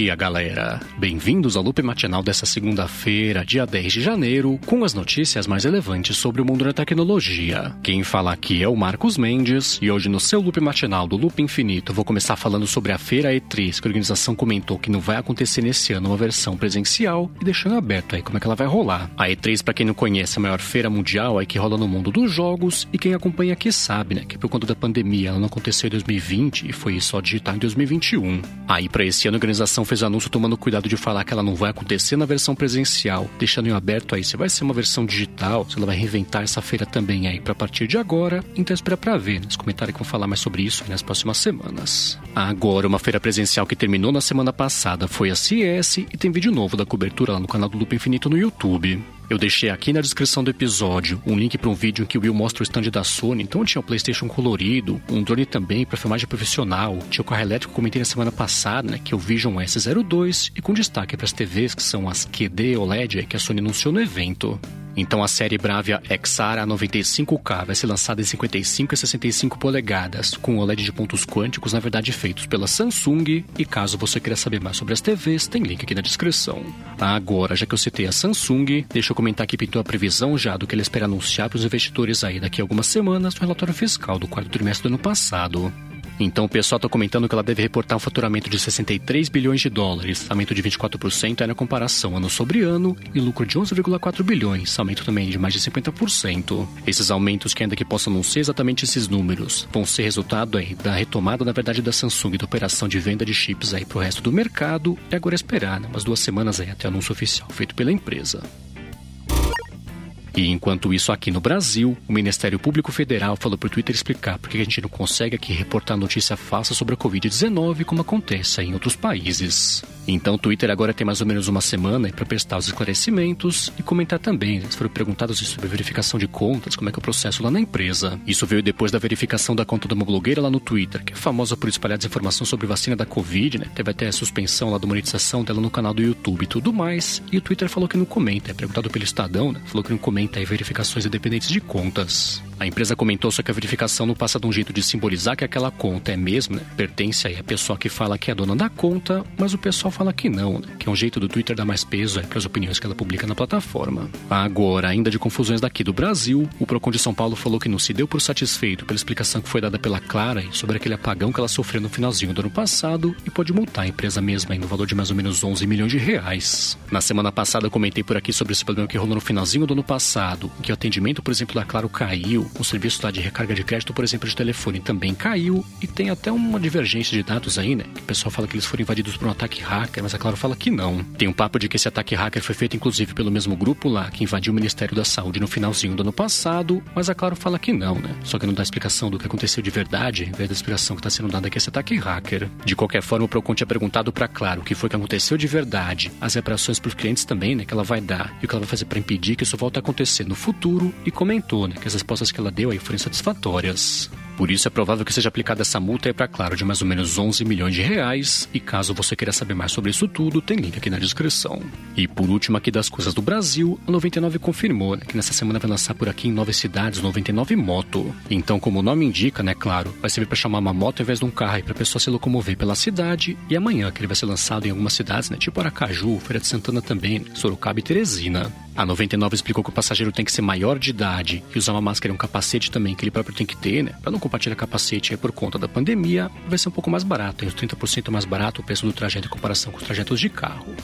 dia, galera! Bem-vindos ao Loop Matinal dessa segunda-feira, dia 10 de janeiro, com as notícias mais relevantes sobre o mundo da tecnologia. Quem fala aqui é o Marcos Mendes, e hoje no seu Loop Matinal do Loop Infinito vou começar falando sobre a Feira E3, que a organização comentou que não vai acontecer nesse ano uma versão presencial, e deixando aberto aí como é que ela vai rolar. A E3, para quem não conhece, é a maior feira mundial aí que rola no mundo dos jogos, e quem acompanha aqui sabe, né, que por conta da pandemia ela não aconteceu em 2020 e foi só digital em 2021. Aí para esse ano a organização fez anúncio tomando cuidado de falar que ela não vai acontecer na versão presencial, deixando em aberto aí se vai ser uma versão digital, se ela vai reinventar essa feira também aí para partir de agora. Então espera para ver, nos comentários que vão falar mais sobre isso nas próximas semanas. Agora, uma feira presencial que terminou na semana passada foi a CES e tem vídeo novo da cobertura lá no canal do Loop Infinito no YouTube. Eu deixei aqui na descrição do episódio um link para um vídeo em que o Will mostra o stand da Sony. Então tinha o um PlayStation colorido, um drone também para filmagem profissional, tinha o carro elétrico que comentei na semana passada, né, que é o Vision S02 e com destaque para as TVs que são as QD OLED que a Sony anunciou no evento. Então a série Bravia Xara 95K vai ser lançada em 55 e 65 polegadas, com OLED de pontos quânticos, na verdade feitos pela Samsung. E caso você queira saber mais sobre as TVs, tem link aqui na descrição. Agora, já que eu citei a Samsung, deixa eu comentar aqui pintou a previsão já do que ele espera anunciar para os investidores aí daqui a algumas semanas no relatório fiscal do quarto trimestre do ano passado. Então o pessoal está comentando que ela deve reportar um faturamento de 63 bilhões de dólares, aumento de 24% aí na comparação ano sobre ano, e lucro de 11,4 bilhões, aumento também de mais de 50%. Esses aumentos, que ainda que possam não ser exatamente esses números, vão ser resultado aí da retomada, na verdade, da Samsung da operação de venda de chips aí para o resto do mercado, e agora esperar né, umas duas semanas aí até anúncio oficial feito pela empresa. E enquanto isso, aqui no Brasil, o Ministério Público Federal falou por Twitter explicar por que a gente não consegue aqui reportar notícia falsa sobre a Covid-19 como acontece em outros países. Então o Twitter agora tem mais ou menos uma semana para prestar os esclarecimentos e comentar também. Eles foram perguntados sobre verificação de contas, como é que é o processo lá na empresa. Isso veio depois da verificação da conta de uma blogueira lá no Twitter, que é famosa por espalhar desinformação sobre vacina da Covid, né? Teve até a suspensão lá da monetização dela no canal do YouTube e tudo mais. E o Twitter falou que não comenta. É perguntado pelo Estadão, né? Falou que não comenta aí verificações independentes de contas. A empresa comentou só que a verificação não passa de um jeito de simbolizar que aquela conta é mesmo, né? Pertence aí à pessoa que fala que é dona da conta, mas o pessoal fala que não, né? Que é um jeito do Twitter dar mais peso para as opiniões que ela publica na plataforma. Agora, ainda de confusões daqui do Brasil, o Procon de São Paulo falou que não se deu por satisfeito pela explicação que foi dada pela Clara sobre aquele apagão que ela sofreu no finalzinho do ano passado e pode multar a empresa mesma no valor de mais ou menos 11 milhões de reais. Na semana passada eu comentei por aqui sobre esse problema que rolou no finalzinho do ano passado, que o atendimento, por exemplo, da Claro caiu, o serviço lá de recarga de crédito, por exemplo, de telefone também caiu e tem até uma divergência de dados aí, né? Que o pessoal fala que eles foram invadidos por um ataque hacker, mas a Claro fala que não. Tem um papo de que esse ataque hacker foi feito inclusive pelo mesmo grupo lá que invadiu o Ministério da Saúde no finalzinho do ano passado, mas a Claro fala que não, né? Só que não dá explicação do que aconteceu de verdade, em vez da explicação que está sendo dada aqui esse ataque hacker. De qualquer forma, o Procon tinha perguntado para Claro o que foi que aconteceu de verdade, as reparações para os clientes também, né? Que ela vai dar e o que ela vai fazer para impedir que isso volte a acontecer no futuro e comentou, né? Que as respostas que ela deu aí foram satisfatórias. Por isso é provável que seja aplicada essa multa para Claro de mais ou menos 11 milhões de reais. E caso você queira saber mais sobre isso tudo, tem link aqui na descrição. E por último aqui das coisas do Brasil, a 99 confirmou né, que nessa semana vai lançar por aqui em nove cidades 99 Moto. Então, como o nome indica, né, claro, vai servir para chamar uma moto ao invés de um carro para a pessoa se locomover pela cidade. E amanhã que ele vai ser lançado em algumas cidades, né, tipo Aracaju, Feira de Santana também, Sorocaba e Teresina. A 99 explicou que o passageiro tem que ser maior de idade e usar uma máscara e um capacete também que ele próprio tem que ter, né, para não compartilhar capacete por conta da pandemia, vai ser um pouco mais barato, uns 30% mais barato o preço do trajeto em comparação com os trajetos de carro.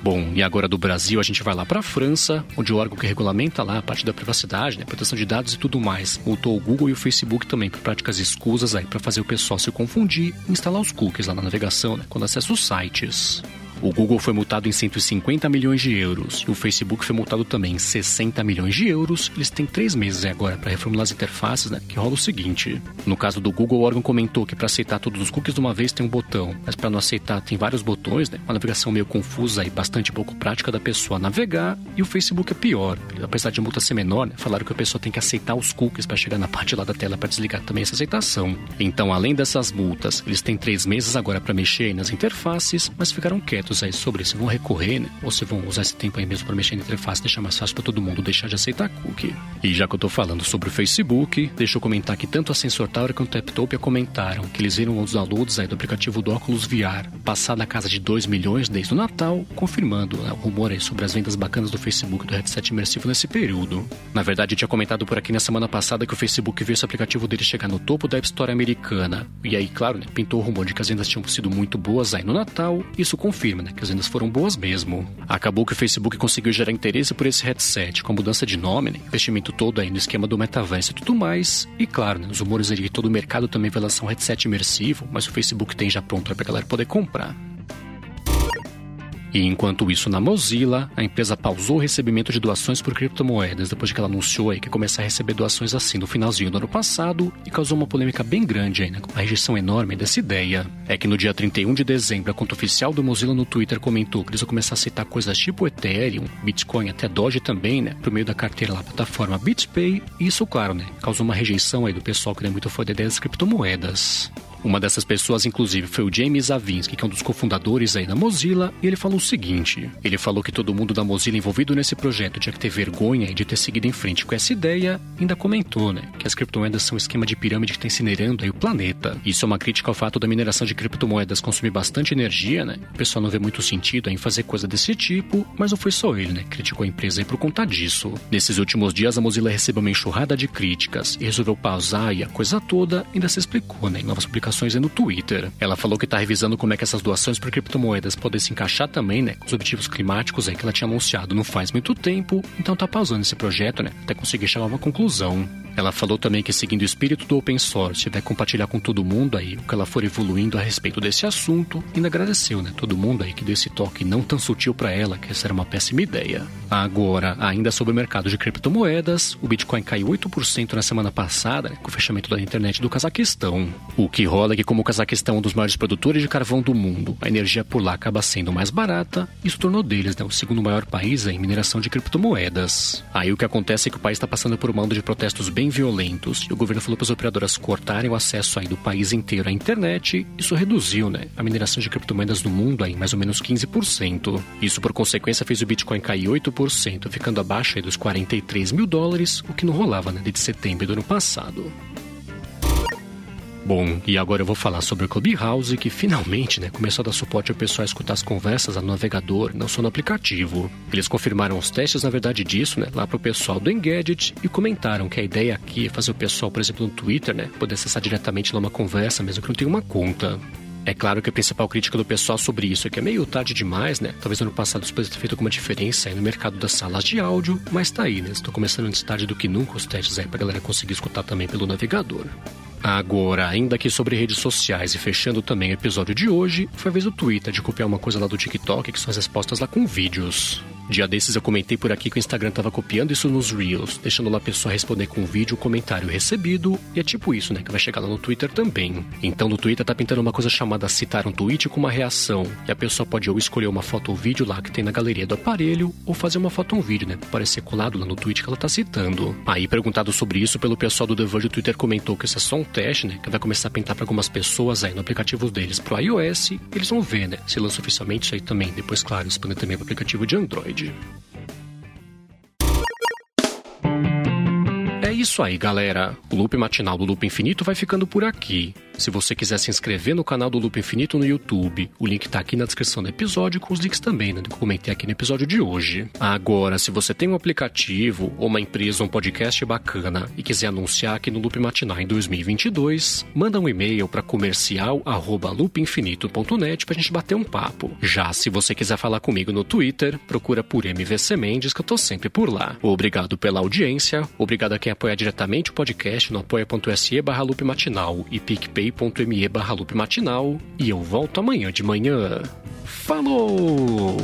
Bom, e agora do Brasil a gente vai lá para a França, onde o órgão que regulamenta lá a parte da privacidade, né, proteção de dados e tudo mais, multou o Google e o Facebook também por práticas escusas aí para fazer o pessoal se confundir e instalar os cookies lá na navegação, né, quando acessa os sites. O Google foi multado em 150 milhões de euros o Facebook foi multado também em 60 milhões de euros. Eles têm três meses agora para reformular as interfaces, né? Que rola o seguinte: no caso do Google, o órgão comentou que para aceitar todos os cookies de uma vez tem um botão, mas para não aceitar tem vários botões, né? Uma navegação meio confusa e bastante pouco prática da pessoa navegar. E o Facebook é pior, apesar de a multa ser menor, né? falaram que a pessoa tem que aceitar os cookies para chegar na parte lá da tela para desligar também essa aceitação. Então, além dessas multas, eles têm três meses agora para mexer nas interfaces, mas ficaram quietos abertos aí sobre se vão recorrer, né? Ou se vão usar esse tempo aí mesmo para mexer na interface deixar mais fácil para todo mundo deixar de aceitar cookie. E já que eu tô falando sobre o Facebook, deixa eu comentar que tanto a Sensor Tower quanto a Apptopia comentaram que eles viram os downloads aí do aplicativo do óculos VR passar da casa de 2 milhões desde o Natal, confirmando né, o rumor aí sobre as vendas bacanas do Facebook do headset imersivo nesse período. Na verdade, eu tinha comentado por aqui na semana passada que o Facebook viu esse aplicativo dele chegar no topo da App Store americana. E aí, claro, né, pintou o rumor de que as vendas tinham sido muito boas aí no Natal. Isso confirma, né, que as vendas foram boas mesmo. Acabou que o Facebook conseguiu gerar interesse por esse headset, com a mudança de nome, né, investimento todo aí no esquema do metaverso e tudo mais. E claro, né, os rumores de que todo o mercado também vai lançar um headset imersivo, mas o Facebook tem já pronto para a galera poder comprar. E enquanto isso, na Mozilla, a empresa pausou o recebimento de doações por criptomoedas depois de que ela anunciou aí que ia começar a receber doações assim no finalzinho do ano passado e causou uma polêmica bem grande né, uma rejeição enorme dessa ideia. É que no dia 31 de dezembro, a conta oficial do Mozilla no Twitter comentou que eles vão começar a aceitar coisas tipo Ethereum, Bitcoin, até Doge também, né, por meio da carteira lá, a plataforma BitPay. E isso, claro, né, causou uma rejeição aí do pessoal que não é muito fã da ideia das criptomoedas. Uma dessas pessoas, inclusive, foi o James Avinsky, que é um dos cofundadores aí da Mozilla, e ele falou o seguinte: ele falou que todo mundo da Mozilla envolvido nesse projeto tinha que ter vergonha de ter seguido em frente com essa ideia, ainda comentou, né, que as criptomoedas são um esquema de pirâmide que está incinerando aí o planeta. Isso é uma crítica ao fato da mineração de criptomoedas consumir bastante energia, né? O pessoal não vê muito sentido em fazer coisa desse tipo, mas não foi só ele, né, criticou a empresa aí por conta disso. Nesses últimos dias, a Mozilla recebeu uma enxurrada de críticas e resolveu pausar e a coisa toda ainda se explicou, né, em novas publicações publicações no Twitter. Ela falou que está revisando como é que essas doações por criptomoedas podem se encaixar também, né, com os objetivos climáticos aí que ela tinha anunciado não faz muito tempo, então tá pausando esse projeto, né, até conseguir chegar a uma conclusão. Ela falou também que, seguindo o espírito do open source, vai compartilhar com todo mundo aí o que ela for evoluindo a respeito desse assunto. E ainda agradeceu, né? Todo mundo aí que deu esse toque não tão sutil para ela, que essa era uma péssima ideia. Agora, ainda sobre o mercado de criptomoedas, o Bitcoin caiu 8% na semana passada, né, com o fechamento da internet do Cazaquistão. O que rola é que, como o Cazaquistão é um dos maiores produtores de carvão do mundo, a energia por lá acaba sendo mais barata, isso tornou deles né, o segundo maior país em mineração de criptomoedas. Aí o que acontece é que o país está passando por uma onda de protestos bem bem violentos e o governo falou para as operadoras cortarem o acesso aí do país inteiro à internet. Isso reduziu né, a mineração de criptomoedas no mundo em mais ou menos 15%. Isso, por consequência, fez o Bitcoin cair 8%, ficando abaixo aí dos 43 mil dólares, o que não rolava né, desde setembro do ano passado. Bom, e agora eu vou falar sobre o Clubhouse, que finalmente né, começou a dar suporte ao pessoal a escutar as conversas no navegador, não só no aplicativo. Eles confirmaram os testes, na verdade, disso, né, lá pro pessoal do Engadget e comentaram que a ideia aqui é fazer o pessoal, por exemplo, no Twitter, né, poder acessar diretamente lá uma conversa, mesmo que não tenha uma conta. É claro que a principal crítica do pessoal sobre isso é que é meio tarde demais, né? Talvez no ano passado isso pudesse ter feito alguma diferença aí no mercado das salas de áudio, mas tá aí, né? Estou começando antes tarde do que nunca os testes aí pra galera conseguir escutar também pelo navegador. Agora, ainda aqui sobre redes sociais e fechando também o episódio de hoje, foi a vez do Twitter de copiar uma coisa lá do TikTok, que são as respostas lá com vídeos. Dia desses eu comentei por aqui que o Instagram tava copiando isso nos Reels, deixando lá a pessoa responder com um vídeo, o comentário recebido, e é tipo isso, né, que vai chegar lá no Twitter também. Então no Twitter tá pintando uma coisa chamada citar um tweet com uma reação, e a pessoa pode ou escolher uma foto ou vídeo lá que tem na galeria do aparelho, ou fazer uma foto ou um vídeo, né, parecer colado lá no tweet que ela tá citando. Aí, perguntado sobre isso pelo pessoal do The Verge, o Twitter comentou que isso é só um teste, né, que vai começar a pintar para algumas pessoas aí no aplicativo deles pro iOS, eles vão ver, né, se lança oficialmente isso aí também, depois, claro, expandir também pro aplicativo de Android. É isso aí, galera. O loop matinal do Loop Infinito vai ficando por aqui. Se você quiser se inscrever no canal do Loop Infinito no YouTube, o link tá aqui na descrição do episódio, com os links também, né, que eu comentei aqui no episódio de hoje. Agora, se você tem um aplicativo, ou uma empresa, um podcast bacana e quiser anunciar aqui no Loop Matinal em 2022, manda um e-mail para comercial@loopinfinito.net pra gente bater um papo. Já se você quiser falar comigo no Twitter, procura por MVC Mendes, que eu tô sempre por lá. Obrigado pela audiência, obrigado a quem apoia diretamente o podcast no apoia.se barra loop matinal e picpay.me barra matinal. E eu volto amanhã de manhã. Falou!